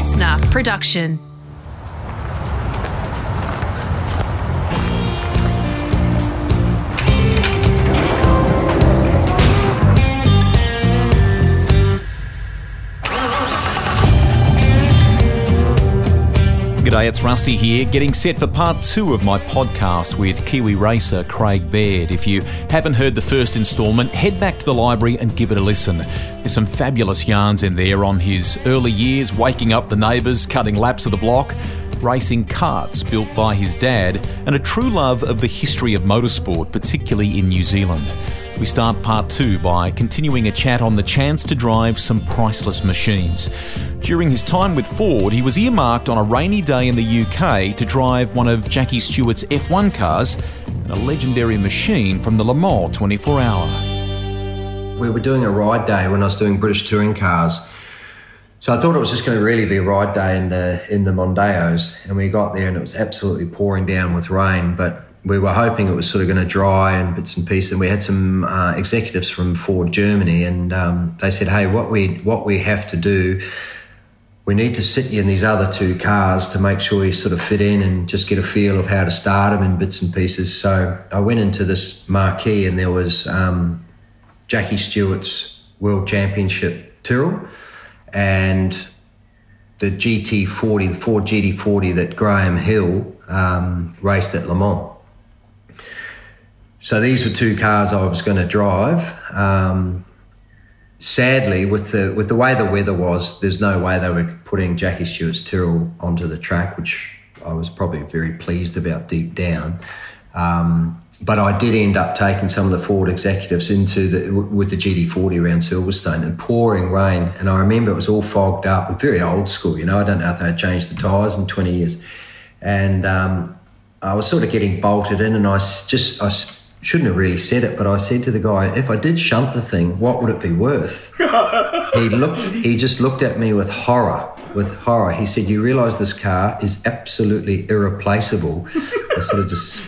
listener production. G'day, it's Rusty here, getting set for part two of my podcast with Kiwi racer Craig Baird. If you haven't heard the first instalment, head back to the library and give it a listen. There's some fabulous yarns in there on his early years, waking up the neighbours, cutting laps of the block, racing karts built by his dad, and a true love of the history of motorsport, particularly in New Zealand. We start part two by continuing a chat on the chance to drive some priceless machines. During his time with Ford, he was earmarked on a rainy day in the UK to drive one of Jackie Stewart's F1 cars and a legendary machine from the Le Mans 24 hour. We were doing a ride day when I was doing British touring cars. So I thought it was just going to really be a ride day in the in the Mondeos, and we got there and it was absolutely pouring down with rain. But we were hoping it was sort of going to dry and bits and pieces. And we had some uh, executives from Ford Germany, and um, they said, "Hey, what we what we have to do, we need to sit you in these other two cars to make sure you sort of fit in and just get a feel of how to start them in bits and pieces." So I went into this marquee, and there was um, Jackie Stewart's World Championship Tyrrell, and the GT40, the Ford GT40 that Graham Hill um, raced at Le Mans. So these were two cars I was going to drive. Um, sadly, with the with the way the weather was, there's no way they were putting Jackie Stewart's Tyrrell onto the track, which I was probably very pleased about deep down. Um, but I did end up taking some of the Ford executives into the with the GT40 around Silverstone and pouring rain. And I remember it was all fogged up, very old school. You know, I don't know if they had changed the tyres in 20 years. And um, I was sort of getting bolted in, and I just I shouldn't have really said it, but I said to the guy, if I did shunt the thing, what would it be worth? he looked, he just looked at me with horror, with horror. He said, you realise this car is absolutely irreplaceable. I sort of just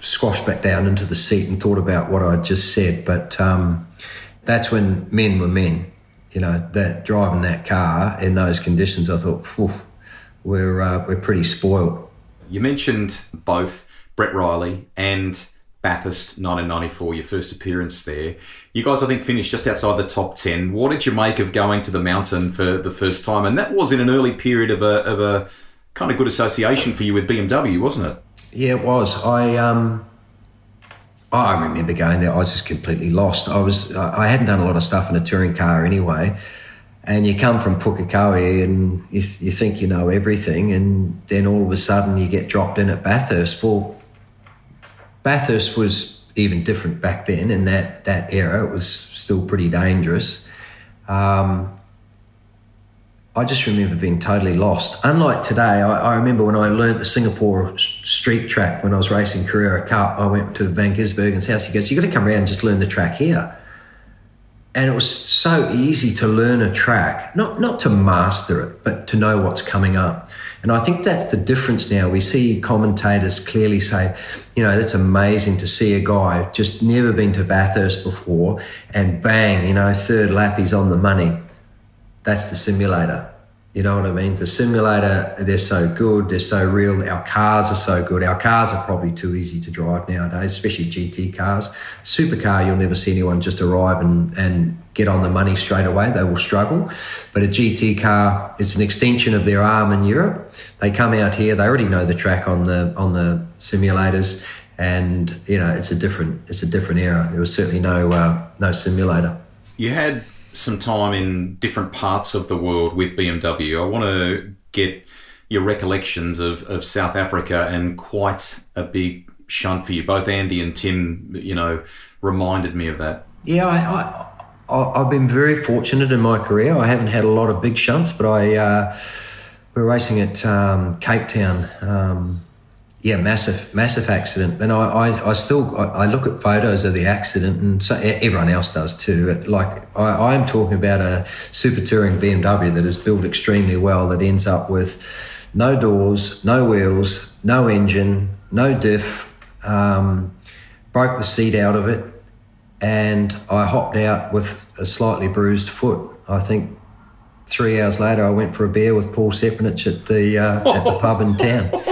squashed back down into the seat and thought about what I'd just said. But um, that's when men were men. You know, that driving that car in those conditions, I thought, we're uh, we're pretty spoiled. You mentioned both Brett Riley and Bathurst 1994, your first appearance there. You guys, I think, finished just outside the top 10. What did you make of going to the mountain for the first time? And that was in an early period of a, of a kind of good association for you with BMW, wasn't it? Yeah, it was. I um, I remember going there. I was just completely lost. I was. I hadn't done a lot of stuff in a touring car anyway, and you come from Pukekohe and you, you think you know everything, and then all of a sudden you get dropped in at Bathurst. Well, Bathurst was even different back then in that, that era. It was still pretty dangerous. Um, I just remember being totally lost. Unlike today, I, I, remember when I learnt the Singapore street track when I was racing Carrera Cup, I went to Van Gisbergen's house. He goes, You've got to come around and just learn the track here. And it was so easy to learn a track, not, not to master it, but to know what's coming up. And I think that's the difference now. We see commentators clearly say, you know, that's amazing to see a guy just never been to Bathurst before and bang, you know, third lap he's on the money. That's the simulator. You know what I mean? The simulator, they're so good, they're so real. Our cars are so good. Our cars are probably too easy to drive nowadays, especially GT cars. Supercar, you'll never see anyone just arrive and, and get on the money straight away. They will struggle. But a GT car, it's an extension of their arm in Europe. They come out here, they already know the track on the on the simulators, and you know it's a different it's a different era. There was certainly no uh, no simulator. You had some time in different parts of the world with BMW. I want to get your recollections of, of South Africa and quite a big shunt for you. Both Andy and Tim, you know, reminded me of that. Yeah, I, I, have been very fortunate in my career. I haven't had a lot of big shunts, but I uh, we're racing at um, Cape Town. Um, yeah, massive, massive accident. And I, I, I still, I, I, look at photos of the accident, and so everyone else does too. Like I, I'm talking about a super touring BMW that is built extremely well that ends up with no doors, no wheels, no engine, no diff. Um, broke the seat out of it, and I hopped out with a slightly bruised foot. I think three hours later, I went for a beer with Paul Sepinich at the uh, at the pub in town.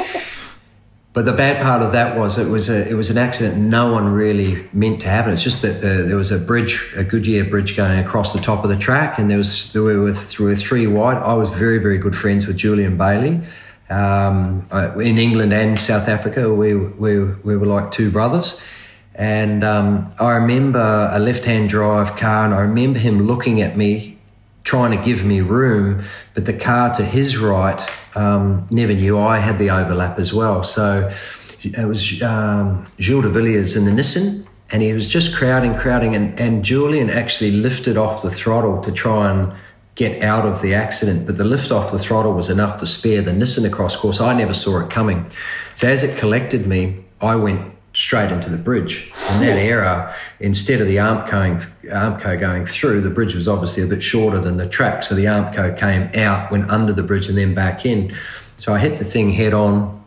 But the bad part of that was it was a it was an accident no one really meant to happen. It's just that the, there was a bridge, a Goodyear bridge going across the top of the track, and there was there were, there were three wide. I was very very good friends with Julian Bailey. Um, in England and South Africa, we, we, we were like two brothers. And um, I remember a left hand drive car, and I remember him looking at me, trying to give me room, but the car to his right um, never knew I had the overlap as well. So it was um, Giniel de Villiers in the Nissan, and he was just crowding, crowding, and, and Julian actually lifted off the throttle to try and get out of the accident, but the lift off the throttle was enough to spare the Nissan across course. I never saw it coming. So as it collected me, I went straight into the bridge. In that era, instead of the Armco going, going through, the bridge was obviously a bit shorter than the track. So the Armco came out, went under the bridge, and then back in. So I hit the thing head on.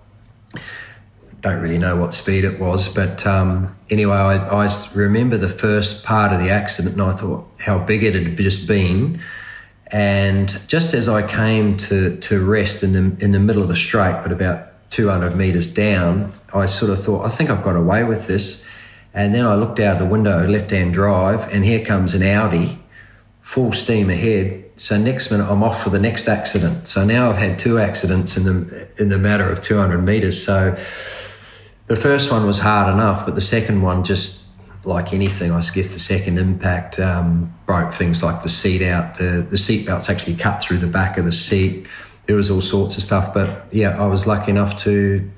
Don't really know what speed it was, but um, anyway, I, I remember the first part of the accident, and I thought how big it had just been. And just as I came to, to rest in the in the middle of the straight, but about 200 meters down, I sort of thought, I think I've got away with this. And then I looked out the window, left hand drive, and here comes an Audi, full steam ahead. So next minute, I'm off for the next accident. So now I've had two accidents in the in the matter of 200 meters. So the first one was hard enough, but the second one just like anything, I guess the second impact um, broke things like the seat out. The the seat belts actually cut through the back of the seat. There was all sorts of stuff, but yeah, I was lucky enough to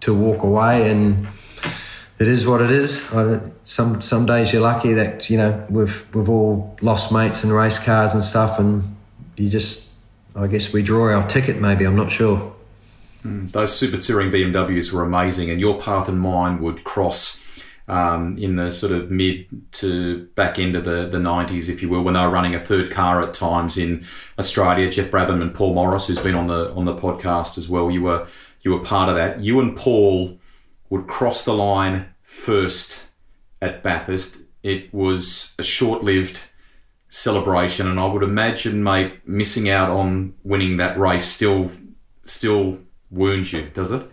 to walk away, and it is what it is. I, some some days you're lucky that you know we've we've all lost mates in race cars and stuff, and you just I guess we draw our ticket. Maybe I'm not sure. Mm, those super touring BMWs were amazing, and your path and mine would cross. Um, in the sort of mid to back end of the, the 90s, if you will, when they were running a third car at times in Australia. Geoff Brabham and Paul Morris, who's been on the on the podcast as well, you were you were part of that. You and Paul would cross the line first at Bathurst. It was a short lived celebration, and I would imagine, mate, missing out on winning that race still still wounds you, does it?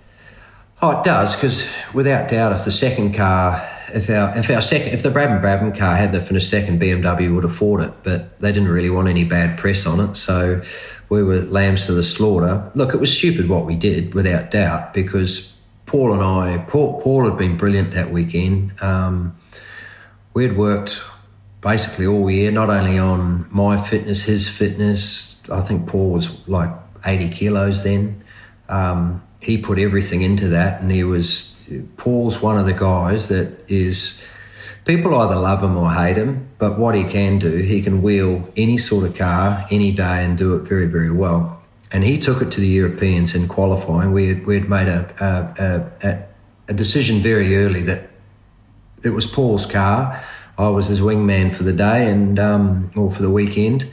Oh, it does, because without doubt, if the second car, if our if our second, if the Brabham Brabham car had to finish second, BMW would fought it, but they didn't really want any bad press on it, so we were lambs to the slaughter. Look, it was stupid what we did, without doubt, because Paul and I, Paul, Paul had been brilliant that weekend. Um, we had worked basically all year, not only on my fitness, his fitness. I think Paul was like 80 kilos then. Um, he put everything into that, and he was Paul's one of the guys that is people either love him or hate him, but what he can do, he can wheel any sort of car any day and do it very, very well. And he took it to the Europeans in qualifying. We had, we had made a, a, a, a decision very early that it was Paul's car. I was his wingman for the day and um, or for the weekend.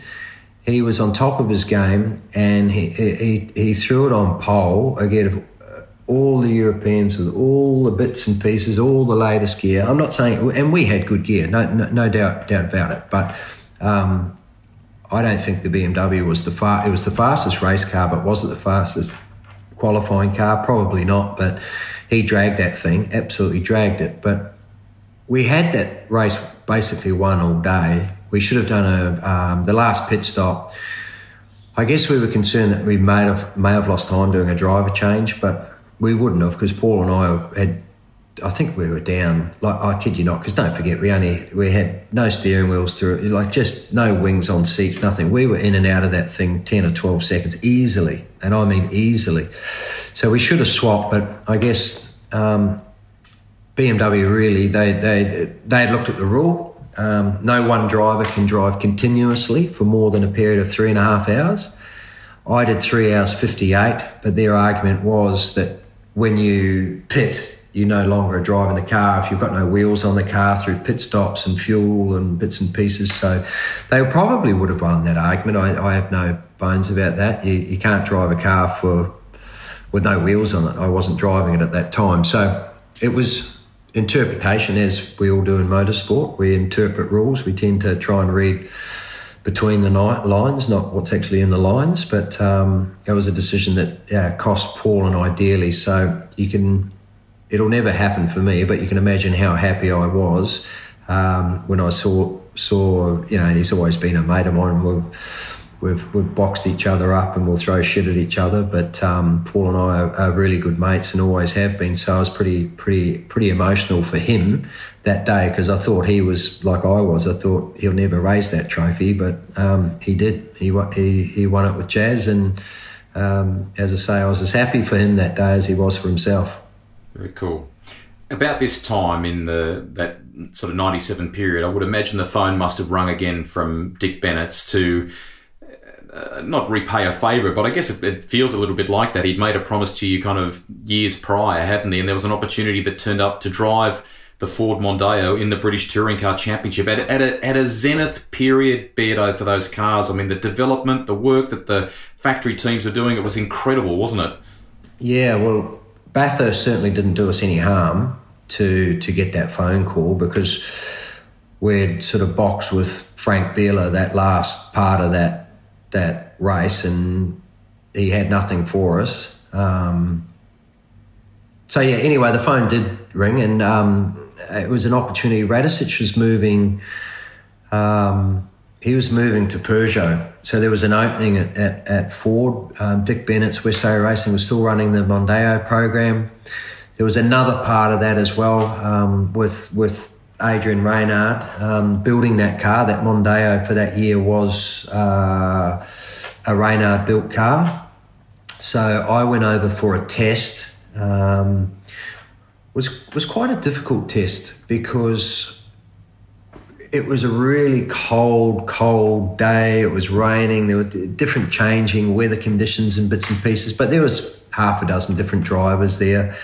He was on top of his game and he, he, he threw it on pole again all the Europeans with all the bits and pieces, all the latest gear. I'm not saying, and we had good gear, no, no, no doubt, doubt about it. But um, I don't think the BMW was the far. It was the fastest race car, but was it the fastest qualifying car? Probably not. But he dragged that thing, absolutely dragged it. But we had that race basically won all day. We should have done a um, the last pit stop. I guess we were concerned that we may have may have lost time doing a driver change, but we wouldn't have because Paul and I had. I think we were down. Like I kid you not, because don't forget we only we had no steering wheels through it, like just no wings on seats, nothing. We were in and out of that thing ten or twelve seconds easily, and I mean easily. So we should have swapped, but I guess um, BMW really they they they had looked at the rule. Um, no one driver can drive continuously for more than a period of three and a half hours. I did three hours 58, but their argument was that when you pit, you no longer are driving the car if you've got no wheels on the car through pit stops and fuel and bits and pieces. So they probably would have won that argument. I, I have no bones about that. You, you can't drive a car for with no wheels on it. I wasn't driving it at that time. So it was interpretation as we all do in motorsport. We interpret rules. We tend to try and read between the lines, not what's actually in the lines. But um, it was a decision that cost Paul and I dearly. So you can, it'll never happen for me, but you can imagine how happy I was um, when I saw saw you know, and he's always been a mate of mine. We've we've we've boxed each other up and we'll throw shit at each other. But um, Paul and I are, are, really good mates and always have been. So I was pretty pretty pretty emotional for him that day because I thought he was like I was. I thought he'll never raise that trophy, but um, he did. He he he won it with Jazz, and um, as I say, I was as happy for him that day as he was for himself. Very cool. About this time in the that sort of '97 period, I would imagine the phone must have rung again from Dick Bennetts to uh, not repay a favour, but I guess it, it, feels a little bit like that. He'd made a promise to you kind of years prior, hadn't he? And there was an opportunity that turned up to drive the Ford Mondeo in the British Touring Car Championship at at a, at a zenith period, Beardo, for those cars. I mean, the development, the work that the factory teams were doing, it was incredible, wasn't it? Yeah, well, Bathurst certainly didn't do us any harm to to get that phone call because we'd sort of boxed with Frank Biela that last part of that that race, and he had nothing for us. Um, so yeah. Anyway, the phone did ring, and um, it was an opportunity. Radisich was moving. Um, he was moving to Peugeot, so there was an opening at, at, at Ford. Um, Dick Bennetts West Surrey Racing was still running the Mondeo program. There was another part of that as well um, with with Adrian Reynard um, building that car. That Mondeo for that year was uh, a Reynard built car. So I went over for a test. Um, was was quite a difficult test because it was a really cold, cold day. It was raining. There were different changing weather conditions and bits and pieces, but there was half a dozen different drivers there,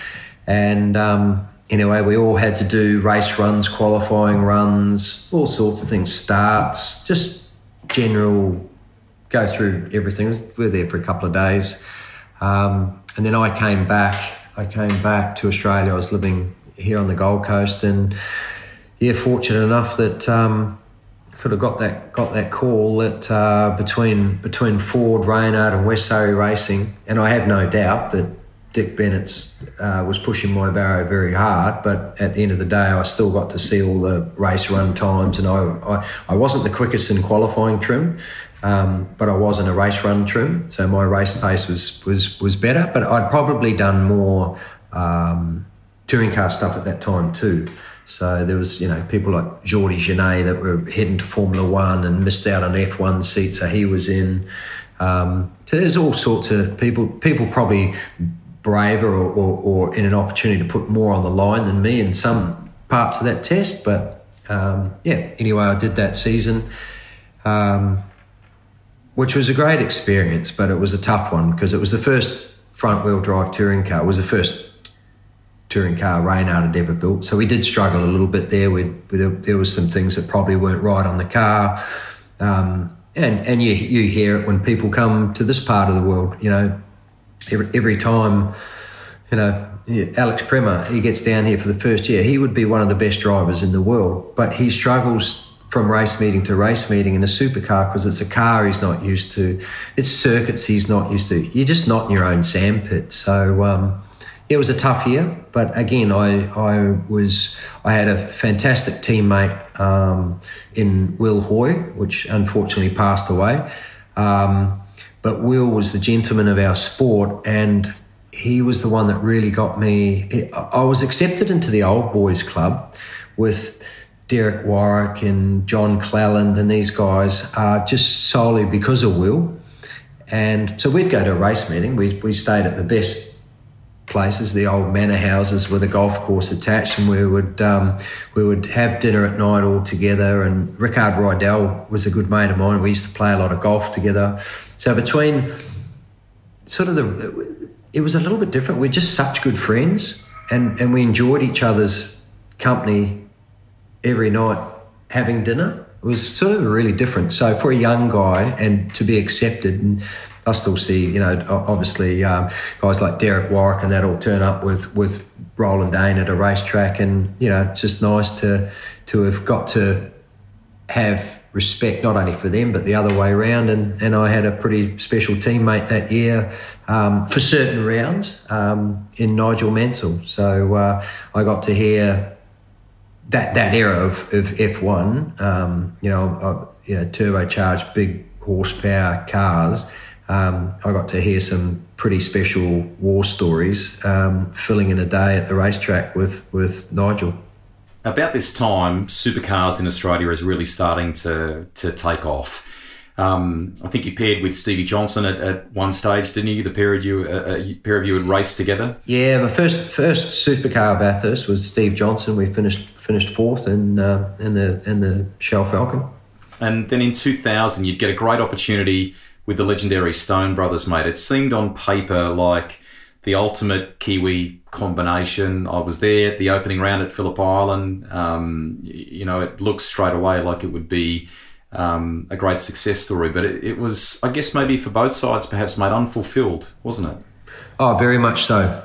and um, anyway, we all had to do race runs, qualifying runs, all sorts of things, starts, just general, go through everything. We were there for a couple of days. Um, and then I came back. I came back to Australia. I was living here on the Gold Coast, and yeah, fortunate enough that um, could have got that got that call that uh, between between Ford, Reynard, and West Surrey Racing, and I have no doubt that Dick Bennett uh, was pushing my barrow very hard, but at the end of the day, I still got to see all the race run times, and I I, I wasn't the quickest in qualifying trim, um, but I was in a race run trim, so my race pace was was was better. But I'd probably done more um, touring car stuff at that time too. So there was, you know, people like Jordi Gené that were heading to Formula One and missed out on F1 seats, so he was in. Um, so there's all sorts of people. People probably braver or, or, or, in an opportunity to put more on the line than me in some parts of that test. But um, yeah, anyway, I did that season, um, which was a great experience, but it was a tough one because it was the first front wheel drive touring car. It was the first touring car Reynard had ever built. So we did struggle a little bit there. We, we there was some things that probably weren't right on the car. Um, and and you, you hear it when people come to this part of the world, you know, every, every time, you know, Alex Premat, he gets down here for the first year, he would be one of the best drivers in the world, but he struggles from race meeting to race meeting in a supercar because it's a car he's not used to. It's circuits he's not used to. You're just not in your own sandpit. So um, it was a tough year, but again, I I was I had a fantastic teammate um, in Will Hoy, which unfortunately passed away. Um, but Will was the gentleman of our sport, and he was the one that really got me. I was accepted into the old boys club with Derek Warwick and John Cleland and these guys, uh, just solely because of Will. And so we'd go to a race meeting. We, we stayed at the best places, the old manor houses with a golf course attached, and we would um, we would have dinner at night all together. And Rickard Rydell was a good mate of mine. We used to play a lot of golf together. So between sort of the, it was a little bit different. We're just such good friends, and and we enjoyed each other's company every night having dinner. It was sort of really different. So for a young guy and to be accepted and I still see, you know, obviously um, guys like Derek Warwick and that all turn up with with Roland Dane at a racetrack, and you know, it's just nice to to have got to have respect not only for them but the other way around. And, and I had a pretty special teammate that year um, for certain rounds um, in Nigel Mansell. So uh, I got to hear that that era of, of F1. Um, you know, uh, you know, turbocharged big horsepower cars. Um, I got to hear some pretty special war stories, um, filling in a day at the racetrack with with Nigel. About this time, supercars in Australia is really starting to to take off. Um, I think you paired with Stevie Johnson at, at, one stage, didn't you? The pair of you, uh, a pair of you, had raced together. Yeah, my first first supercar Bathurst was Steve Johnson. We finished finished fourth in uh, in the in the Shell Falcon. And then in 2000, you'd get a great opportunity with the legendary Stone Brothers, mate. It seemed on paper like the ultimate Kiwi combination. I was there at the opening round at Phillip Island. Um, you know, it looked straight away like it would be um, a great success story, but it, it, was, I guess, maybe for both sides, perhaps made unfulfilled, wasn't it? Oh, very much so.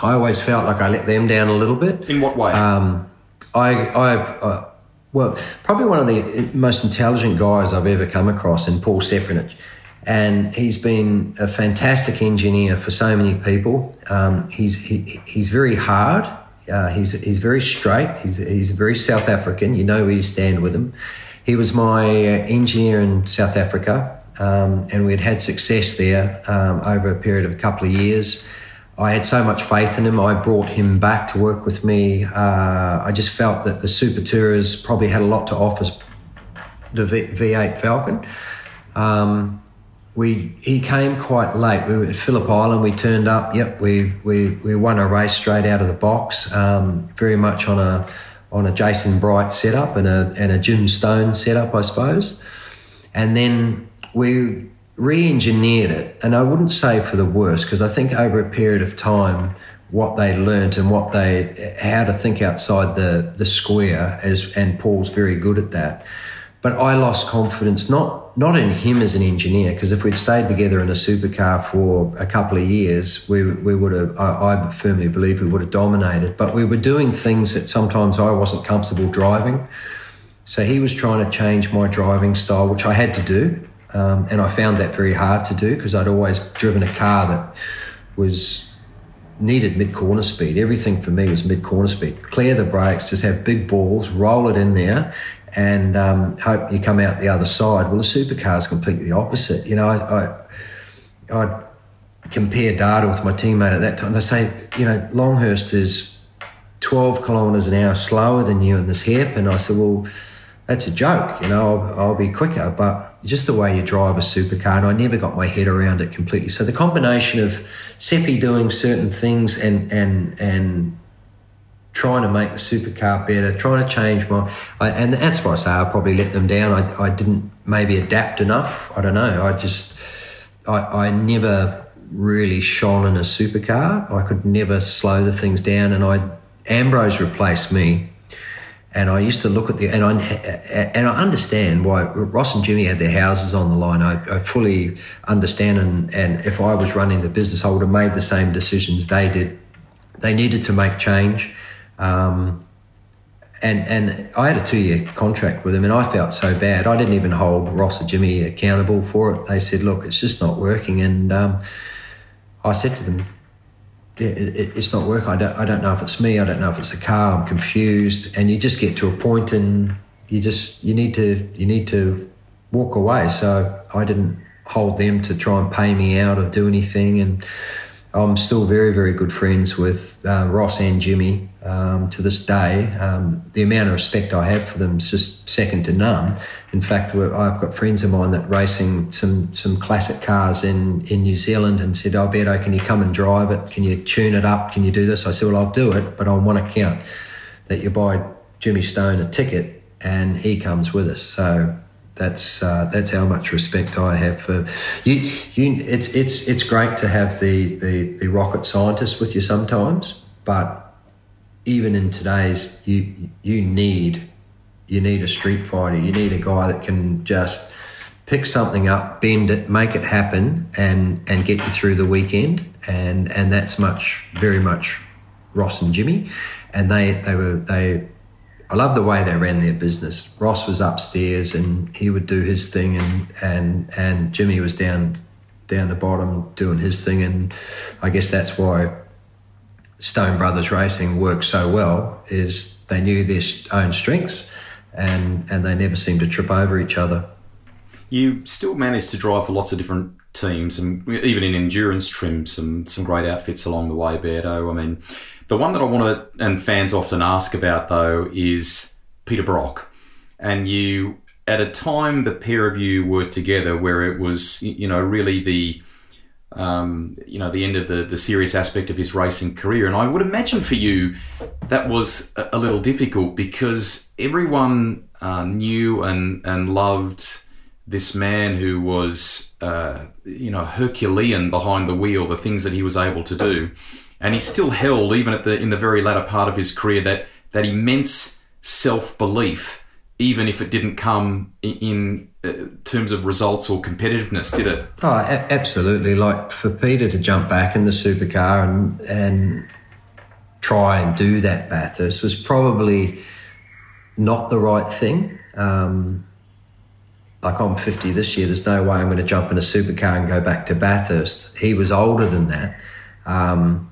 I always felt like I let them down a little bit. In what way? Um, I, I, well, probably one of the most intelligent guys I've ever come across, in Paul Seprinich. And he's been a fantastic engineer for so many people. Um, he's he, he's very hard. Uh, he's he's very straight. He's he's very South African. You know where you stand with him. He was my uh, engineer in South Africa, um, and we had had success there um, over a period of a couple of years. I had so much faith in him. I brought him back to work with me. Uh, I just felt that the Super Tourers probably had a lot to offer the v- 8 Falcon. Um, we he came quite late. We were at Phillip Island. We turned up. Yep, we we, we won a race straight out of the box. Um, very much on a on a Jason Bright setup and a and a Jim Stone setup, I suppose. And then we re-engineered it, and I wouldn't say for the worse because I think over a period of time, what they learnt and what they how to think outside the the square, as and Paul's very good at that. But I lost confidence not not in him as an engineer because if we'd stayed together in a supercar for a couple of years, we we would have. I, I firmly believe we would have dominated. But we were doing things that sometimes I wasn't comfortable driving. So he was trying to change my driving style, which I had to do um, and I found that very hard to do because I'd always driven a car that was needed mid corner speed. Everything for me was mid corner speed. Clear the brakes, just have big balls, roll it in there, and um, hope you come out the other side. Well, the supercar is completely opposite. You know, I, I I'd compare data with my teammate at that time. They say, you know, Longhurst is 12 kilometres an hour slower than you in this hip, and I said, well that's a joke, you know, I'll, I'll, be quicker. But just the way you drive a supercar, and I never got my head around it completely. So the combination of Seppi doing certain things and and and trying to make the supercar better, trying to change my, I, and that's why I say I probably let them down. I, I didn't maybe adapt enough. I don't know. I just, I, I never really shone in a supercar. I could never slow the things down, and I Ambrose replaced me and I used to look at the and I and I understand why Ross and Jimmy had their houses on the line. I, I, fully understand, and and if I was running the business, I would have made the same decisions they did. They needed to make change, um, and and I had a two year contract with them, and I felt so bad. I didn't even hold Ross or Jimmy accountable for it. They said, "Look, it's just not working," and um, I said to them, it, it's not working. I don't, I don't know if it's me. I don't know if it's the car. I'm confused. And you just get to a point and you just, you need to, you need to walk away. So I didn't hold them to try and pay me out or do anything. And I'm still very, very good friends with uh, Ross and Jimmy um, to this day. Um, the amount of respect I have for them is just second to none. In fact, I've got friends of mine that racing some some classic cars in, in New Zealand and said, "Oh, Beto, can you come and drive it? Can you tune it up? Can you do this?" I said, "Well, I'll do it, but on one account that you buy Jimmy Stone a ticket and he comes with us." So that's uh, that's how much respect I have for you. You, it's it's it's great to have the, the the rocket scientist with you sometimes, but even in today's you you need you need a street fighter. You need a guy that can just pick something up, bend it, make it happen, and and get you through the weekend. And and that's much very much Ross and Jimmy, and they they were they I loved the way they ran their business. Ross was upstairs and he would do his thing, and and and Jimmy was down down the bottom doing his thing, and I guess that's why Stone Brothers Racing worked so well. Is they knew their own strengths, and and they never seemed to trip over each other. You still managed to drive for lots of different teams, and even in endurance trim, some some great outfits along the way, Beardo. I mean, the one that I want to, and fans often ask about though, is Peter Brock, and you at a time the pair of you were together, where it was you know really the um, you know, the end of the, the serious aspect of his racing career. And I would imagine for you that was a, little difficult because everyone uh, knew and, and loved this man who was, uh, you know, Herculean behind the wheel, the things that he was able to do. And he still held, even at the in the very latter part of his career, that that immense self belief, even if it didn't come in, in uh, terms of results or competitiveness, did it? Oh, a- absolutely. Like for Peter to jump back in the supercar and and try and do that Bathurst was probably not the right thing. Um, like I'm 50 this year, there's no way I'm going to jump in a supercar and go back to Bathurst. He was older than that, um,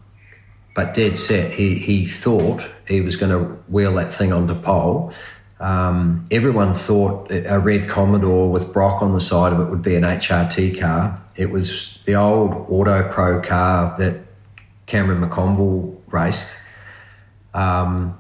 but dead set. He he thought he was going to wheel that thing onto pole. Um, everyone thought a red Commodore with Brock on the side of it would be an HRT car. It was the old Auto Pro car that Cameron McConville raced. Um,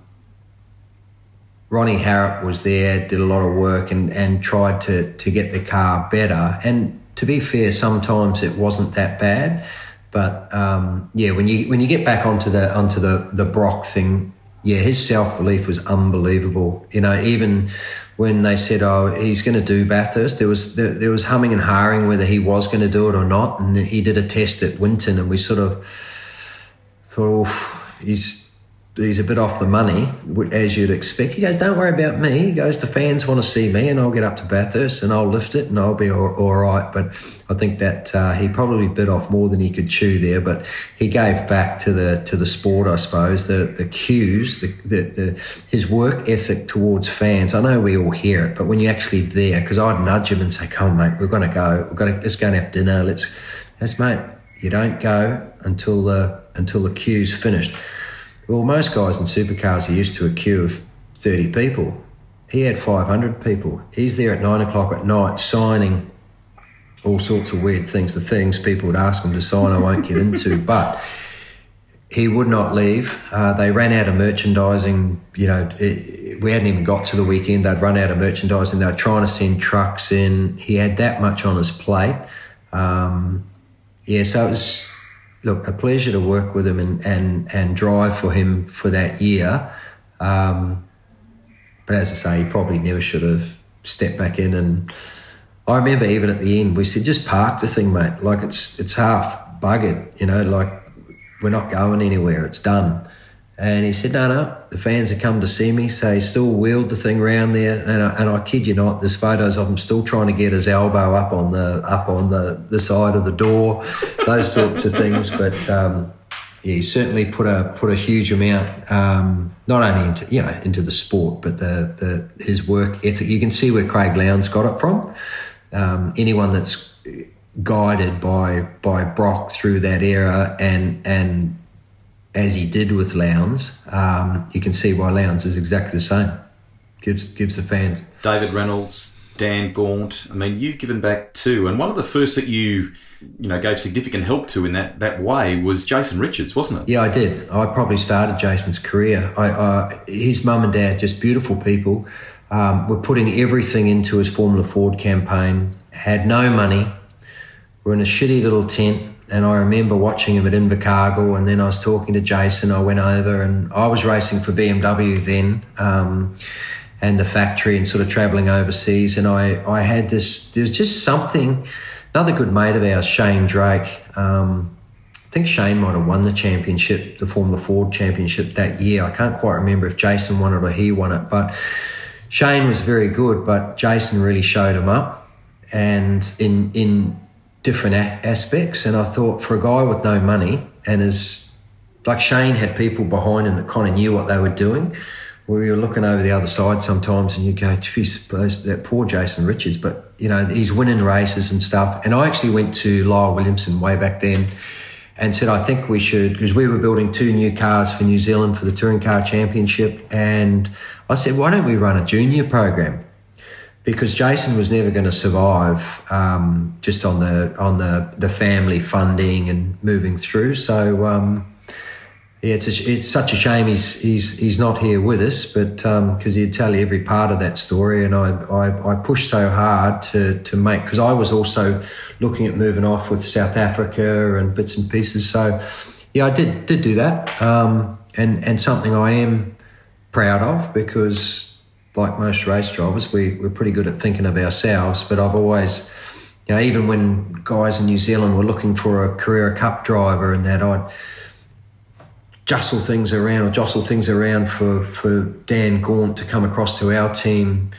Ronnie Harrop was there, did a lot of work and, and tried to, to get the car better. And to be fair, sometimes it wasn't that bad. But um, yeah, when you when you get back onto the onto the the Brock thing, yeah, his self belief was unbelievable. You know, even when they said, "Oh, he's going to do Bathurst," there was there, there was humming and harring whether he was going to do it or not. And he did a test at Winton, and we sort of thought, oh, he's he's a bit off the money, as you'd expect. He goes, Don't worry about me. He goes, The fans want to see me, and I'll get up to Bathurst and I'll lift it and I'll be all, all right. But I think that uh, he probably bit off more than he could chew there. But he gave back to the to the sport, I suppose, the, the cues, the, the, the his work ethic towards fans. I know we all hear it, but when you're actually there, because I'd nudge him and say, Come on, mate, we're going to go. We're going to, let's go and have dinner. Let's, let's, mate, you don't go until the, until the queue's finished well, most guys in supercars are used to a queue of 30 people. He had 500 people. He's there at nine o'clock at night signing all sorts of weird things, the things people would ask him to sign, I won't get into, but he would not leave. Uh, they ran out of merchandising. You know, it, we hadn't even got to the weekend. They'd run out of merchandising. They were trying to send trucks in. He had that much on his plate. Um, yeah, so it was look, a pleasure to work with him and, and, and drive for him for that year. Um, but as I say, he probably never should have stepped back in. And I remember even at the end, we said, just park the thing, mate. Like it's it's half buggered, you know, like we're not going anywhere. It's done. And he said, no, no, the fans have come to see me. So he still wheeled the thing around there. And I, and I kid you not, there's photos of him still trying to get his elbow up on the up on the, the side of the door, those sorts of things. But um, yeah, he certainly put a put a huge amount, um, not only into you know into the sport, but the, the his work ethic. You can see where Craig Lowndes got it from. Um, anyone that's guided by by Brock through that era and and as he did with Lowndes, um, you can see why Lowndes is exactly the same. Gives gives the fans. David Reynolds, Dan Gaunt. I mean, you've given back too, and one of the first that you you know gave significant help to in that that way was Jason Richards, wasn't it? Yeah, I did. I probably started Jason's career. I, uh, his mum and dad, just beautiful people, um, were putting everything into his Formula Ford campaign. Had no money. We're in a shitty little tent and I remember watching him at Invercargill, and then I was talking to Jason. I went over, and I was racing for BMW then, um, and the factory, and sort of travelling overseas. And I, I had this. There was just something. Another good mate of ours, Shane Drake. Um, I think Shane might have won the championship, the Formula Ford championship that year. I can't quite remember if Jason won it or he won it, but Shane was very good. But Jason really showed him up, and in in different a- aspects. And I thought for a guy with no money and as like Shane had people behind him that kind of knew what they were doing. we were looking over the other side sometimes, and you go, "Geez, that poor Jason Richards." But you know, he's winning races and stuff. And I actually went to Lyle Williamson way back then and said, I think we should, because we were building two new cars for New Zealand for the Touring Car Championship. And I said, why don't we run a junior program? Because Jason was never going to survive um, just on the on the, the family funding and moving through. So um, yeah, it's, a, it's such a shame he's he's he's not here with us, but because um, he'd tell you every part of that story, and I I, I pushed so hard to to make because I was also looking at moving off with South Africa and bits and pieces. So yeah, I did did do that, um, and and something I am proud of because like most race drivers, we we're pretty good at thinking of ourselves, but I've always you know even when guys in New Zealand were looking for a Carrera Cup driver and that I'd jostle things around or jostle things around for, for Dan Gaunt to come across to our team.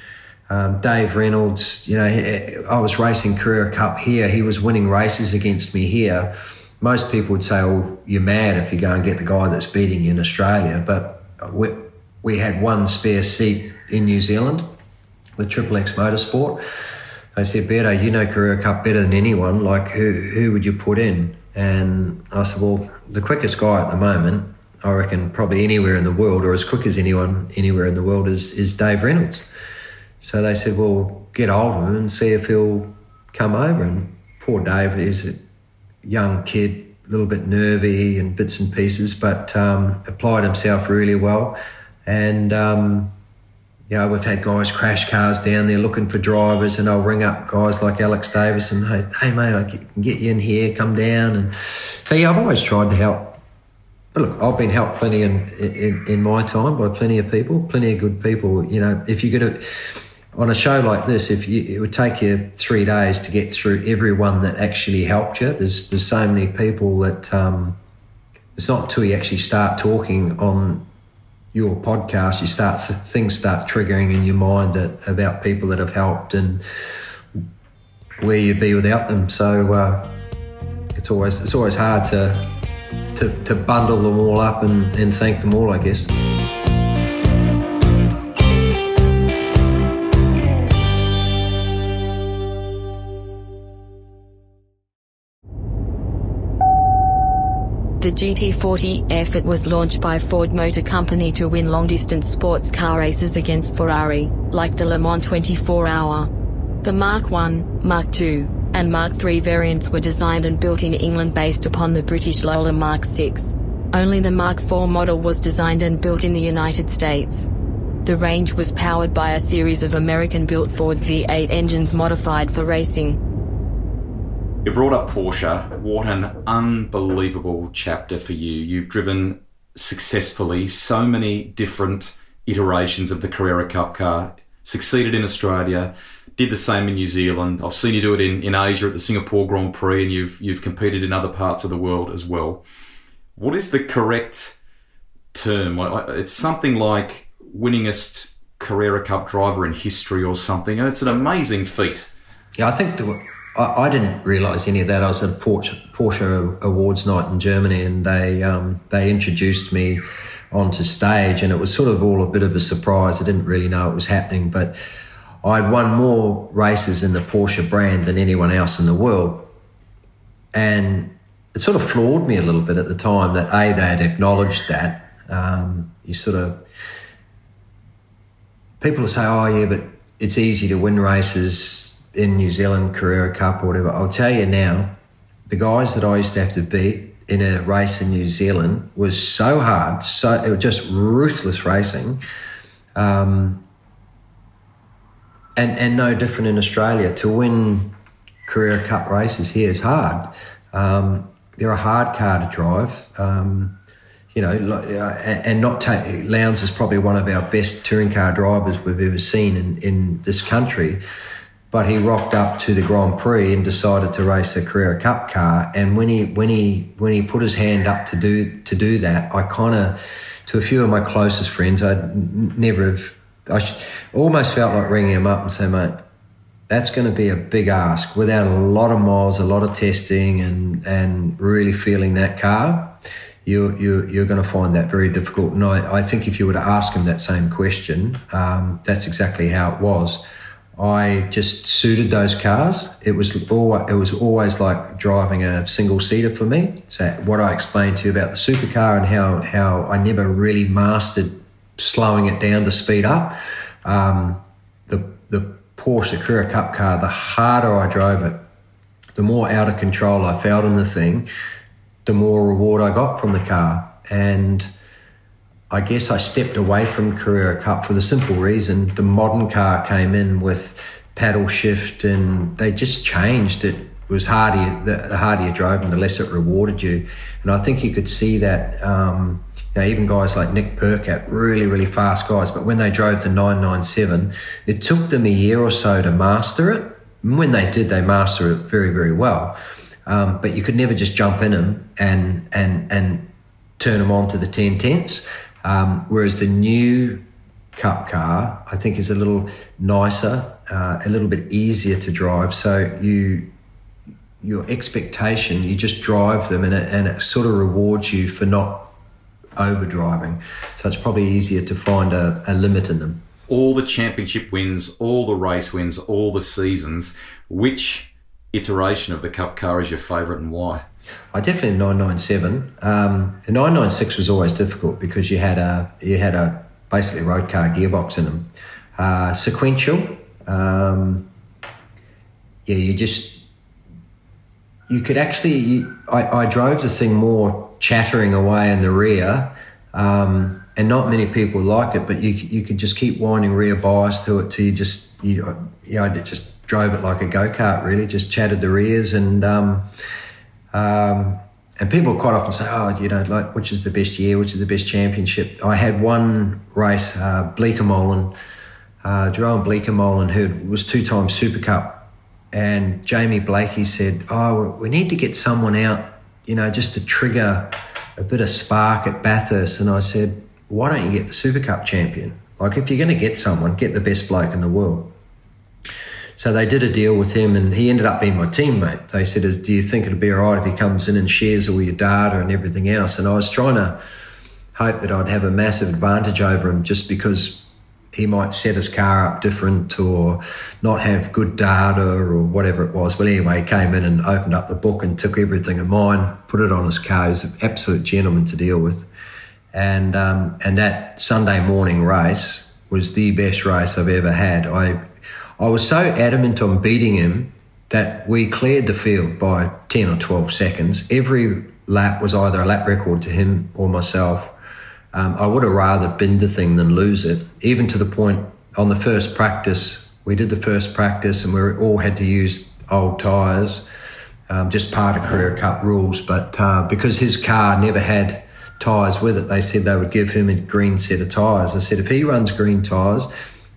Um, Dave Reynolds, you know, I was racing Carrera Cup here. He was winning races against me here. Most people would say, "Oh, you're mad if you go and get the guy that's beating you in Australia." But we, we had one spare seat in New Zealand with Triple X Motorsport. They said, "Beto, you know Carrera Cup better than anyone. Like, who who would you put in?" And I said, "Well, the quickest guy at the moment I reckon probably anywhere in the world, or as quick as anyone anywhere in the world, is is Dave Reynolds. So they said, well, get hold of him and see if he'll come over. And poor Dave is a young kid, a little bit nervy and bits and pieces, but um, applied himself really well. And um, you know, we've had guys crash cars down there looking for drivers, and I'll ring up guys like Alex Davis and hey, hey mate, I can get you in here, come down. And so yeah, I've always tried to help but look, I've been helped plenty in, in, in my time by plenty of people, plenty of good people. You know, if you're going to on a show like this, if you, it would take you three days to get through everyone that actually helped you. There's there's so many people that um, it's not until you actually start talking on your podcast, you start things start triggering in your mind that about people that have helped and where you'd be without them. So uh, it's always it's always hard to to, to bundle them all up and, and thank them all, I guess. The GT40 effort was launched by Ford Motor Company to win long-distance sports car races against Ferrari, like the Le Mans 24 Hour. The Mark 1, Mark II, and Mark III variants were designed and built in England based upon the British Lola Mark VI. Only the Mark IV model was designed and built in the United States. The range was powered by a series of American-built Ford V8 engines modified for racing. You brought up Porsche. What an unbelievable chapter for you. You've driven successfully so many different iterations of the Carrera Cup car, succeeded in Australia, did the same in New Zealand. I've seen you do it in, in Asia at the Singapore Grand Prix, and you've you've competed in other parts of the world as well. What is the correct term? It's something like winningest Carrera Cup driver in history or something, and it's an amazing feat. Yeah, I think the, I, I, didn't realise any of that. I was at Porsche, Porsche Awards night in Germany, and they um, they introduced me onto stage, and it was sort of all a bit of a surprise. I didn't really know it was happening, but I'd won more races in the Porsche brand than anyone else in the world. And it sort of floored me a little bit at the time that A, they had acknowledged that. Um, you sort of, people say, oh, yeah, but it's easy to win races in New Zealand, Carrera Cup, or whatever. I'll tell you now, the guys that I used to have to beat in a race in New Zealand was so hard, so it was just ruthless racing. Um, and and no different in Australia. To win Carrera Cup races here is hard. Um, they're a hard car to drive. Um, you know, and not take Lowndes is probably one of our best touring car drivers we've ever seen in, in this country. But he rocked up to the Grand Prix and decided to race a Carrera Cup car. And when he when he when he put his hand up to do to do that, I kind of to a few of my closest friends, I'd never have I almost felt like ringing him up and saying, mate, that's going to be a big ask without a lot of miles, a lot of testing, and and really feeling that car. you, you, you're going to find that very difficult. And I, I think if you were to ask him that same question, um, that's exactly how it was. I just suited those cars. It was always, it was always like driving a single seater for me. So what I explained to you about the supercar and how how I never really mastered slowing it down to speed up. Um, the the Porsche Carrera Cup car, the harder I drove it, the more out of control I felt in the thing, the more reward I got from the car. And I guess I stepped away from Carrera Cup for the simple reason the modern car came in with paddle shift and they just changed it. Was harder, the, the harder you drove and the less it rewarded you. And I think you could see that, um, you know, even guys like Nick Percat, really, really fast guys, but when they drove the 997, it took them a year or so to master it. And when they did, they mastered it very, very well. Um, but you could never just jump in them and, and, and turn them on to the 10 tenths. Um, whereas the new Cup car, I think, is a little nicer, uh, a little bit easier to drive. So you your expectation, you just drive them, and it, and it sort of rewards you for not over driving. So it's probably easier to find a, a limit in them. All the championship wins, all the race wins, all the seasons. Which iteration of the Cup car is your favourite, and why? I definitely 997. Um, the 996 was always difficult because you had a you had a basically road car gearbox in them. Uh, sequential, um, yeah, you just you could actually. You, I, I, drove the thing more chattering away in the rear, um, and not many people liked it. But you you could just keep winding rear bias to it till you just you you know, I just drove it like a go kart. Really, just chatted the rears and. Um, um, and people quite often say, "Oh, you know, like which is the best year? Which is the best championship?" I had one race, uh, Bleekemolen, uh, Jeroen Bleekemolen, who was two-time Super Cup, and Jamie Blakey said, "Oh, we need to get someone out, you know, just to trigger a bit of spark at Bathurst." And I said, "Why don't you get the Super Cup champion? Like, if you're going to get someone, get the best bloke in the world." So they did a deal with him, and he ended up being my teammate. They said, "Do you think it'd be all right if he comes in and shares all your data and everything else?" And I was trying to hope that I'd have a massive advantage over him, just because he might set his car up different or not have good data or whatever it was. But anyway, he came in and opened up the book and took everything of mine, put it on his car. He was an absolute gentleman to deal with. And um, and that Sunday morning race was the best race I've ever had. I I was so adamant on beating him that we cleared the field by 10 or 12 seconds. Every lap was either a lap record to him or myself. Um, I would have rather been the thing than lose it, even to the point on the first practice. We did the first practice and we all had to use old tyres, um, just part of Carrera Cup rules. But uh, because his car never had tyres with it, they said they would give him a green set of tyres. I said, if he runs green tyres,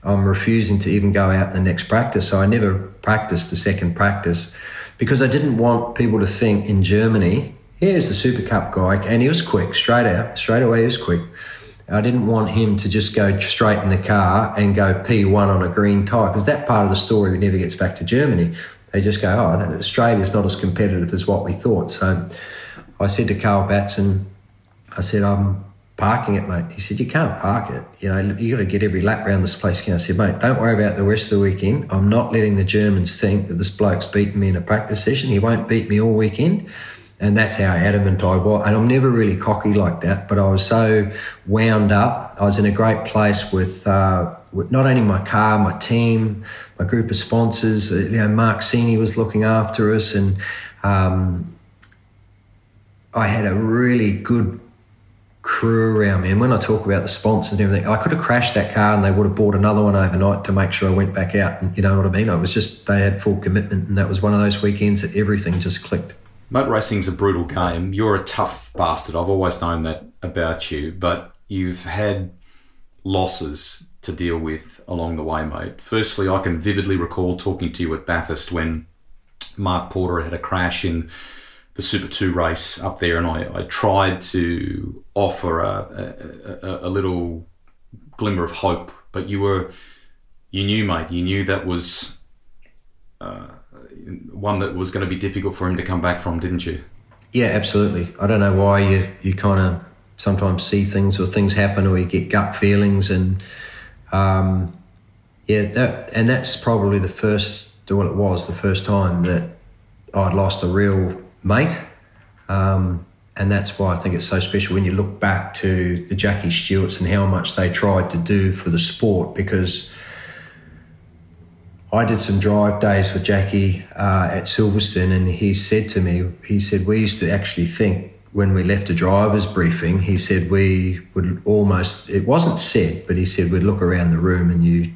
I'm refusing to even go out the next practice. So I never practiced the second practice because I didn't want people to think in Germany, here's the Super Cup guy, and he was quick, straight out, straight away he was quick. I didn't want him to just go straight in the car and go P1 on a green tyre because that part of the story never gets back to Germany. They just go, oh, Australia's not as competitive as what we thought. So I said to Carl Batson, I said, I'm parking it, mate. He said, You can't park it. You know, you got to get every lap around this place. I said, Mate, don't worry about the rest of the weekend. I'm not letting the Germans think that this bloke's beaten me in a practice session. He won't beat me all weekend. And that's how adamant I was. And I'm never really cocky like that, but I was so wound up. I was in a great place with, uh, with not only my car, my team, my group of sponsors. Uh, you know, Mark Sini was looking after us, and um, I had a really good crew around me. And when I talk about the sponsors and everything, I could have crashed that car and they would have bought another one overnight to make sure I went back out. And you know what I mean? I was just, they had full commitment. And that was one of those weekends that everything just clicked. Motor racing's a brutal game. You're a tough bastard. I've always known that about you, but you've had losses to deal with along the way, mate. Firstly, I can vividly recall talking to you at Bathurst when Mark Porter had a crash in the Super 2 race up there, and I, I tried to offer a, a, a, little glimmer of hope, but you were, you knew, mate, you knew that was uh, one that was going to be difficult for him to come back from, didn't you? Yeah, absolutely. I don't know why you you kind of sometimes see things or things happen or you get gut feelings and um, yeah, that and that's probably the first well it was the first time that I'd lost a real mate. Um, and that's why I think it's so special when you look back to the Jackie Stewarts and how much they tried to do for the sport because I did some drive days with Jackie uh, at Silverstone, and he said to me, he said, we used to actually think when we left a driver's briefing, he said we would almost, it wasn't said, but he said we'd look around the room and you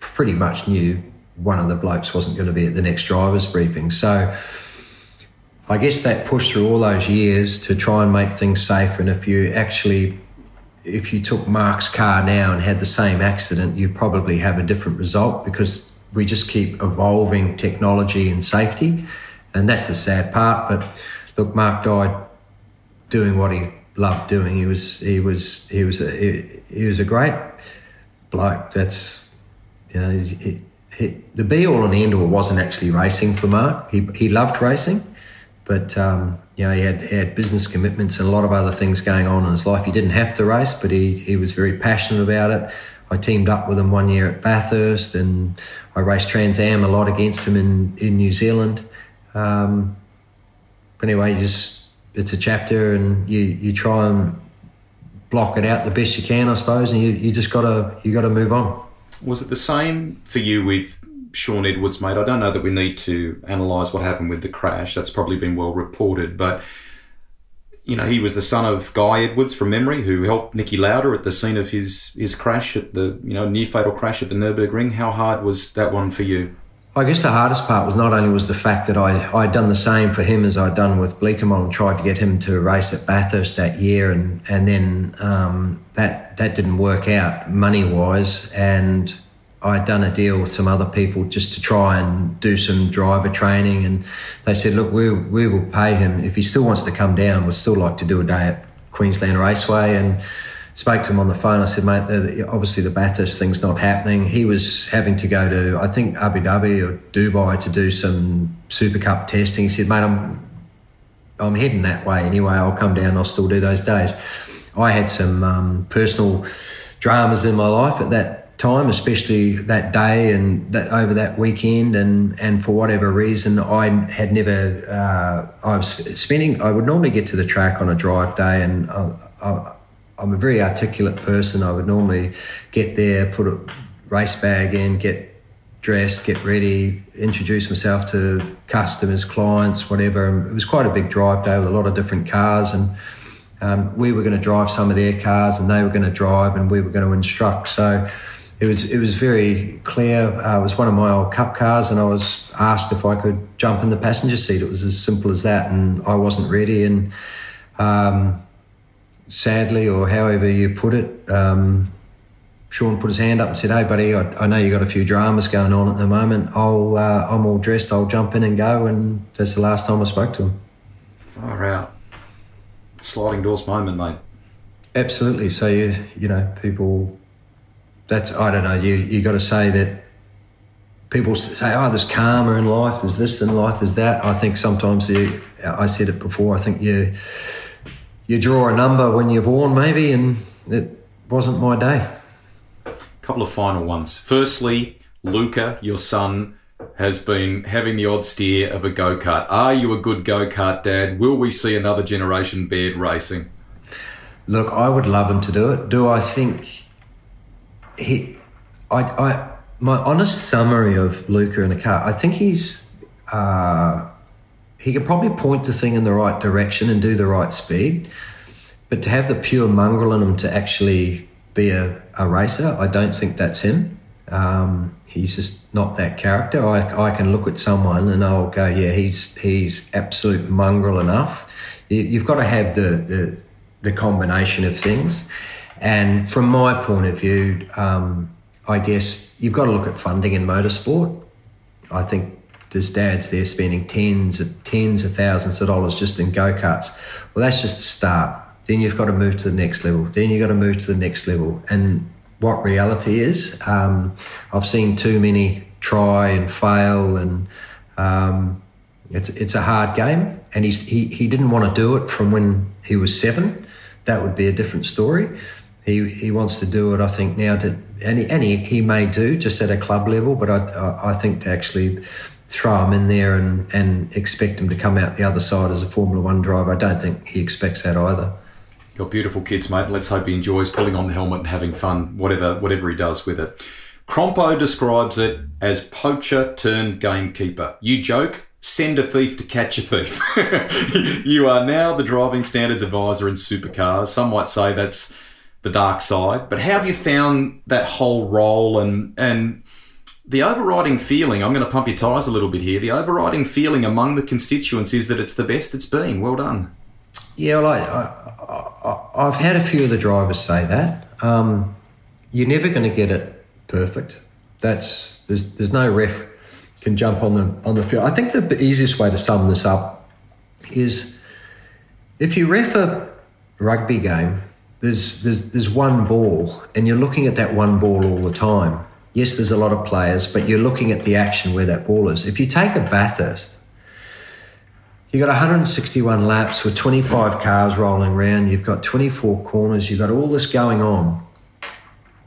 pretty much knew one of the blokes wasn't going to be at the next driver's briefing. So I guess that push through all those years to try and make things safer. And if you actually, if you took Mark's car now and had the same accident, you'd probably have a different result because we just keep evolving technology and safety, and that's the sad part. But look, Mark died doing what he loved doing. He was he was he was a he, he was a great bloke. That's you know he, he, the be all and end all wasn't actually racing for Mark. He he loved racing, but um, you know he had he had business commitments and a lot of other things going on in his life. He didn't have to race, but he he was very passionate about it. I teamed up with him one year at Bathurst, and I raced Trans Am a lot against him in in New Zealand. Um, but anyway, just it's a chapter, and you you try and block it out the best you can, I suppose, and you, you just gotta you gotta move on. Was it the same for you with Sean Edwards, mate? I don't know that we need to analyse what happened with the crash. That's probably been well reported, but you know, he was the son of Guy Edwards from memory, who helped Niki Lauda at the scene of his his crash at the you know near fatal crash at the Nurburgring. How hard was that one for you? I guess the hardest part was not only was the fact that I I'd done the same for him as I'd done with Bleekemolen and tried to get him to race at Bathurst that year, and and then um, that that didn't work out money wise, and I'd done a deal with some other people just to try and do some driver training, and they said, "Look, we we will pay him if he still wants to come down. We'd still like to do a day at Queensland Raceway." And spoke to him on the phone. I said, "Mate, obviously the Bathurst thing's not happening." He was having to go to, I think, Abu Dhabi or Dubai to do some Super Cup testing. He said, "Mate, I'm I'm heading that way anyway. I'll come down. I'll still do those days." I had some um, personal dramas in my life at that time, especially that day and that over that weekend, and and for whatever reason, I had never. Uh, I was spending. I would normally get to the track on a drive day, and I, I, I'm a very articulate person. I would normally get there, put a race bag in, get dressed, get ready, introduce myself to customers, clients, whatever. And it was quite a big drive day with a lot of different cars and. Um, we were going to drive some of their cars and they were going to drive and we were going to instruct. So it was it was very clear. Uh, it was one of my old cup cars, and I was asked if I could jump in the passenger seat. It was as simple as that, and I wasn't ready. And um, sadly, or however you put it, um, Sean put his hand up and said, "Hey, buddy, I, I know you got a few dramas going on at the moment. I'll uh, I'm all dressed. I'll jump in and go." And that's the last time I spoke to him. Far out, sliding doors moment, mate. Absolutely. So you you know people that's I don't know. You you got to say that people say, oh, there's karma in life, there's this in life, there's that. I think sometimes you, I said it before. I think you you draw a number when you're born, maybe, and it wasn't my day. A couple of final ones. Firstly, Luca, your son, has been having the odd steer of a go kart. Are you a good go kart dad? Will we see another generation Baird racing? Look, I would love him to do it. Do I think he, I, I, my honest summary of Luca in a car, I think he's, uh, he can probably point the thing in the right direction and do the right speed, but to have the pure mongrel in him to actually be a, a racer, I don't think that's him. Um, he's just not that character. I, I can look at someone and I'll go, yeah, he's he's absolute mongrel enough. You, have got to have the, the the combination of things. And from my point of view, um, I guess you've got to look at funding in motorsport. I think there's dads there spending tens of tens of thousands of dollars just in go karts. Well, that's just the start. Then you've got to move to the next level. Then you've got to move to the next level. And what reality is, um, I've seen too many try and fail, and um, It's it's a hard game, and he's he he didn't want to do it from when he was seven. That would be a different story. He he wants to do it, I think, now to and he, he, may do just at a club level, but I I, think to actually throw him in there and, and expect him to come out the other side as a Formula One driver. I don't think he expects that either. Got beautiful kids, mate. Let's hope he enjoys pulling on the helmet and having fun, whatever whatever he does with it. Crompo describes it as poacher turned gamekeeper. You joke, send a thief to catch a thief. you are now the driving standards advisor in supercars. Some might say that's the dark side, but how have you found that whole role and and the overriding feeling? I'm going to pump your tyres a little bit here. The overriding feeling among the constituents is that it's the best it's been. Well done. Yeah, well, I, have had a few of the drivers say that. Um, you're never going to get it perfect. That's there's there's no ref can jump on the on the field. I think the easiest way to sum this up is if you ref a rugby game, there's there's there's one ball, and you're looking at that one ball all the time. Yes, there's a lot of players, but you're looking at the action where that ball is. If you take a Bathurst, you've got 161 laps with 25 cars rolling around. You've got 24 corners. You've got all this going on.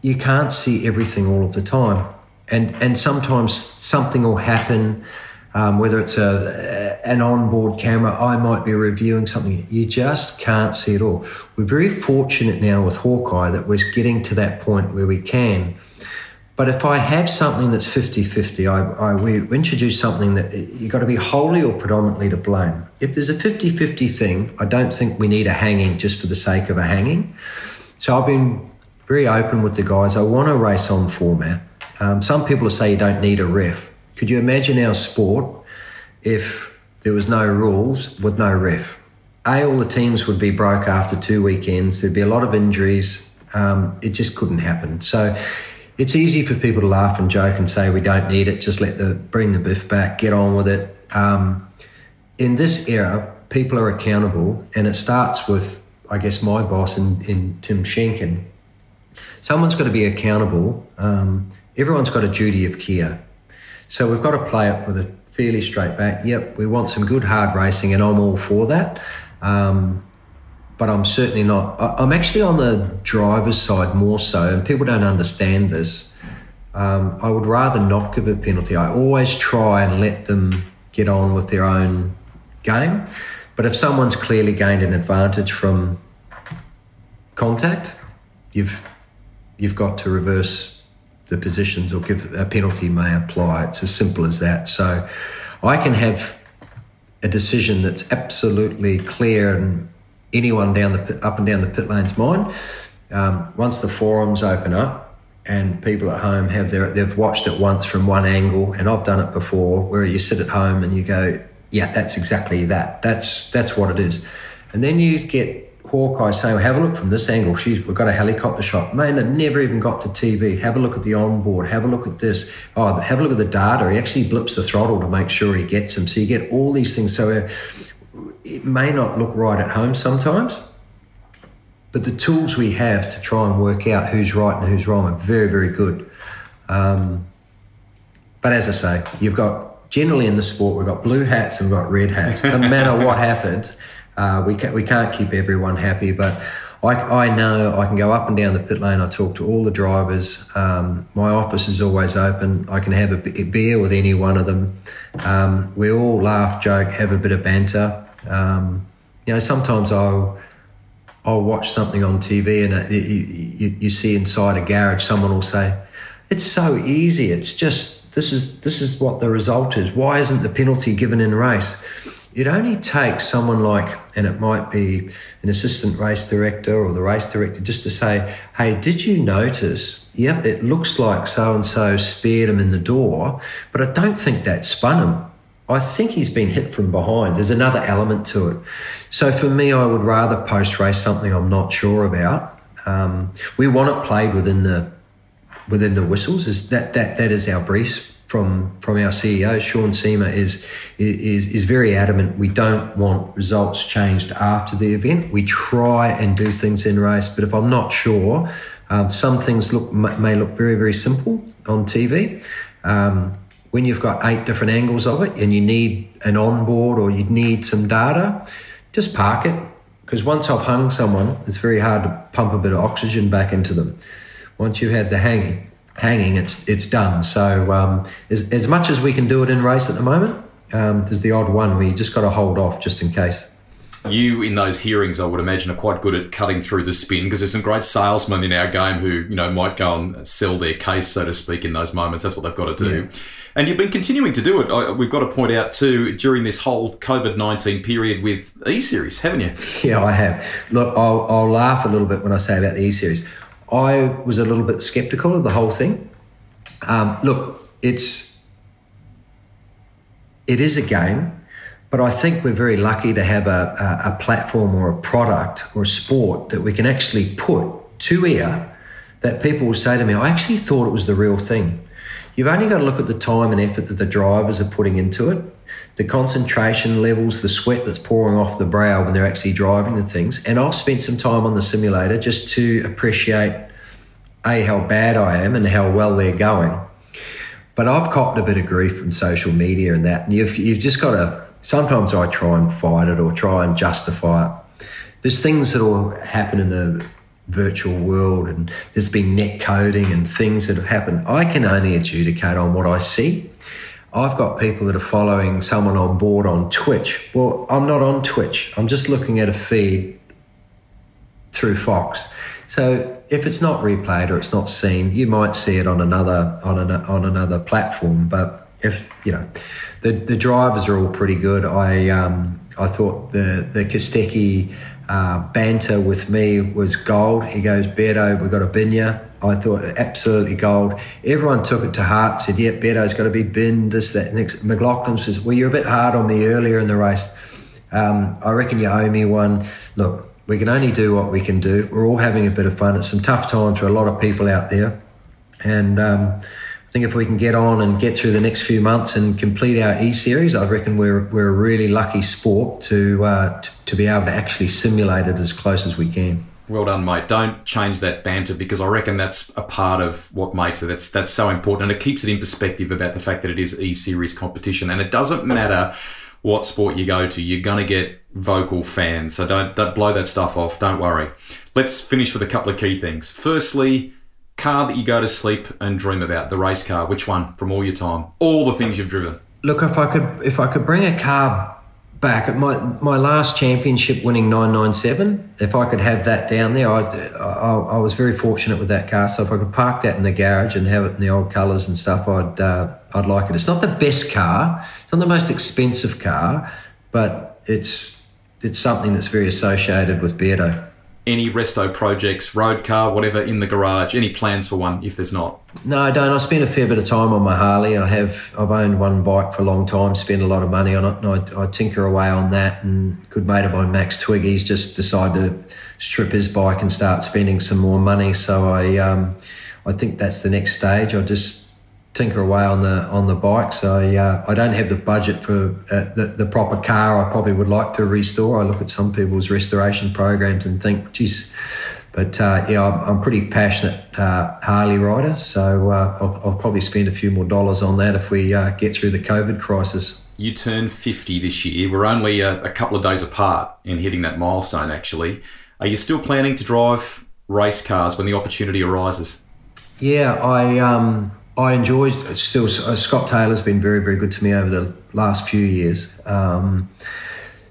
You can't see everything all of the time and and sometimes something will happen. Um, whether it's a an onboard camera, I might be reviewing something. You just can't see it all. We're very fortunate now with Hawkeye that we're getting to that point where we can. But if I have something that's 50 50, I, I, we introduce something that you've got to be wholly or predominantly to blame. If there's a 50 50 thing, I don't think we need a hanging just for the sake of a hanging. So I've been very open with the guys. I want to race on format. Um, some people say you don't need a ref. Could you imagine our sport if there was no rules with no ref? A, all the teams would be broke after two weekends. There'd be a lot of injuries. Um, it just couldn't happen. So it's easy for people to laugh and joke and say we don't need it. Just let the bring the biff back, get on with it. Um, in this era, people are accountable, and it starts with, I guess, my boss in, in Tim Schenken. Someone's got to be accountable. Um, everyone's got a duty of care. So we've got to play it with a fairly straight back. Yep, we want some good hard racing, and I'm all for that. Um, but I'm certainly not. I'm actually on the driver's side more so, and people don't understand this. Um, I would rather not give a penalty. I always try and let them get on with their own game. But if someone's clearly gained an advantage from contact, you've you've got to reverse the positions or give a penalty may apply. It's as simple as that. So I can have a decision that's absolutely clear and anyone down the up and down the pit lane's mind. Um, once the forums open up and people at home have their they've watched it once from one angle, and I've done it before, where you sit at home and you go, yeah, that's exactly that. That's that's what it is, and then you get Hawkeye saying, well, have a look from this angle. She's, we've got a helicopter shot. Man, it never even got to TV. Have a look at the onboard. Have a look at this. Oh, have a look at the data. He actually blips the throttle to make sure he gets him. So you get all these things. So uh, it may not look right at home sometimes, but the tools we have to try and work out who's right and who's wrong are very, very good. Um, but as I say, you've got generally in the sport, we've got blue hats and we've got red hats. Doesn't matter what happens uh, we, can, we can't keep everyone happy, but I, I know I can go up and down the pit lane. I talk to all the drivers. Um, my office is always open. I can have a, beer with any one of them. Um, we all laugh, joke, have a bit of banter. Um, you know, sometimes I'll I'll watch something on TV and you, you, you see inside a garage, someone will say, "It's so easy. It's just this is this is what the result is. Why isn't the penalty given in race?" It only takes someone like, and it might be an assistant race director or the race director, just to say, hey, did you notice? Yep, it looks like so and so speared him in the door, but I don't think that spun him. I think he's been hit from behind. There's another element to it. So for me, I would rather post race something I'm not sure about. Um, we want it played within the within the whistles. Is that that that is our brief from from our CEO Sean Seamer is is is very adamant. We don't want results changed after the event. We try and do things in race, but if I'm not sure, um, some things look may look very very simple on TV. Um, when you've got eight different angles of it and you need an onboard or you need some data, just park it. Because once I've hung someone, it's very hard to pump a bit of oxygen back into them. Once you've had the hanging, hanging, it's it's done. So um, as, as much as we can do it in race at the moment, um, there's the odd one where you just got to hold off just in case. You, in those hearings, I would imagine, are quite good at cutting through the spin because there's some great salesmen in our game who, you know, might go and sell their case, so to speak, in those moments. That's what they've got to do. Yeah. And you've been continuing to do it. We've got to point out too during this whole COVID nineteen period with E Series, haven't you? Yeah, I have. Look, I'll, I'll laugh a little bit when I say about the E Series. I was a little bit sceptical of the whole thing. Um, look, it's it is a game. But I think we're very lucky to have a, a, a, platform or a product or a sport that we can actually put to air that people will say to me, I actually thought it was the real thing. You've only got to look at the time and effort that the drivers are putting into it, the concentration levels, the sweat that's pouring off the brow when they're actually driving the things. And I've spent some time on the simulator just to appreciate A, how bad I am and how well they're going. But I've copped a bit of grief from social media and that. And you've, you've just got to sometimes I try and fight it or try and justify it. There's things that will happen in the virtual world and there's been net coding and things that have happened. I can only adjudicate on what I see. I've got people that are following someone on board on Twitch. Well, I'm not on Twitch. I'm just looking at a feed through Fox. So if it's not replayed or it's not seen, you might see it on another on an, on another platform. But if you know, the the drivers are all pretty good. I um, I thought the the Kostecki uh, banter with me was gold. He goes, Beto, we've got a binya. I thought absolutely gold. Everyone took it to heart, said, yeah, Beto's got to be binned, this, that. Next, McLaughlin says, well, you're a bit hard on me earlier in the race. Um, I reckon you owe me one. Look, we can only do what we can do. We're all having a bit of fun. It's some tough times for a lot of people out there. And um, I think if we can get on and get through the next few months and complete our E series, I reckon we're we're a really lucky sport to, uh, to to be able to actually simulate it as close as we can. Well done, mate. Don't change that banter because I reckon that's a part of what makes it. That's that's so important, and it keeps it in perspective about the fact that it is E series competition, and it doesn't matter what sport you go to, you're gonna get vocal fans. So don't don't blow that stuff off. Don't worry. Let's finish with a couple of key things. Firstly, car that you go to sleep and dream about, the race car, which one from all your time? All the things you've driven. Look, if I could if I could bring a car back at my my last championship winning 997 if i could have that down there I, I, I was very fortunate with that car. So if i could park that in the garage and have it in the old colors and stuff i'd uh, i'd like it. It's not the best car. It's not the most expensive car but it's it's something that's very associated with Beardo any resto projects, road car, whatever in the garage? Any plans for one if there's not? No, I don't. I spend a fair bit of time on my Harley. I have I've owned one bike for a long time, spend a lot of money on it, and I, I tinker away on that. And good mate of mine, Max Twigg, he's just decided to strip his bike and start spending some more money. So I um, I think that's the next stage. I just tinker away on the on the bike. So uh, I don't have the budget for uh, the, the proper car I probably would like to restore. I look at some people's restoration programs and think, geez. But uh, yeah, I'm, I'm, pretty passionate uh, Harley rider, so uh, I'll, I'll, probably spend a few more dollars on that if we uh, get through the COVID crisis. You turn 50 this year. We're only a, a couple of days apart in hitting that milestone, actually. Are you still planning to drive race cars when the opportunity arises? Yeah, I um, I enjoy still. Uh, Scott Taylor's been very, very good to me over the last few years. Um,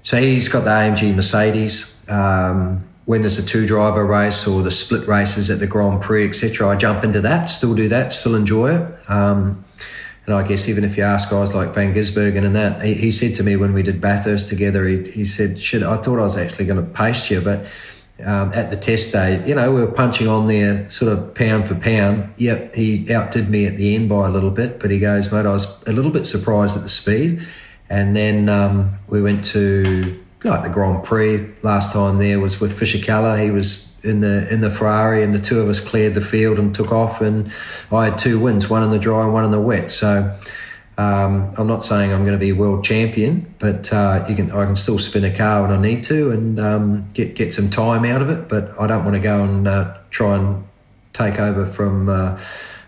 so he's got the AMG Mercedes. Um, when there's a two driver race or the split races at the Grand Prix, etc., I jump into that. Still do that. Still enjoy it. Um, and I guess even if you ask guys like Van Gisbergen and that, he, he said to me when we did Bathurst together, he, he said, "Shit, I thought I was actually going to paste you, but." Um, at the test day, you know, we were punching on there sort of pound for pound. Yep, he outdid me at the end by a little bit, but he goes, mate, I was a little bit surprised at the speed. And then um, we went to like the Grand Prix last time there was with Fisichella. He was in the in the Ferrari, and the two of us cleared the field and took off. And I had two wins, one in the dry and one in the wet. So um, I'm not saying I'm going to be world champion, but uh, you can I can still spin a car when I need to and um, get get some time out of it. But I don't want to go and uh, try and take over from uh,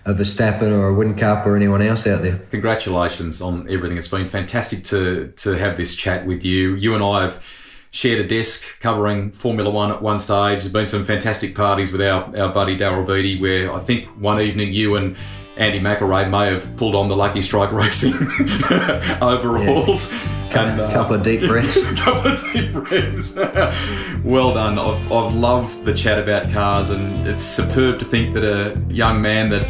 a Verstappen or a Whincup or anyone else out there. Congratulations on everything. It's been fantastic to to have this chat with you. You and I have shared a desk covering Formula One at one stage. There's been some fantastic parties with our, our buddy Daryl Beattie, where I think one evening you and Andy McElrea may have pulled on the Lucky Strike Racing overalls. Yeah. And, uh, couple of deep breaths. a couple of deep breaths. well done. I've, I've loved the chat about cars, and it's superb to think that a young man that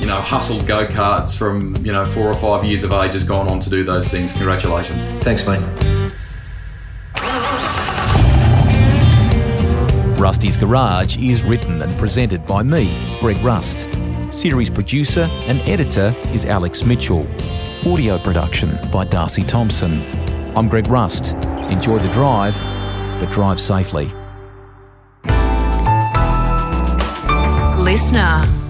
you know hustled go karts from you know four or five years of age has gone on to do those things. Congratulations. Thanks, mate. Rusty's Garage is written and presented by me, Greg Rust. Series producer and editor is Alex Mitchell. Audio production by Darcy Thompson. I'm Greg Rust. Enjoy the drive, but drive safely. Listener.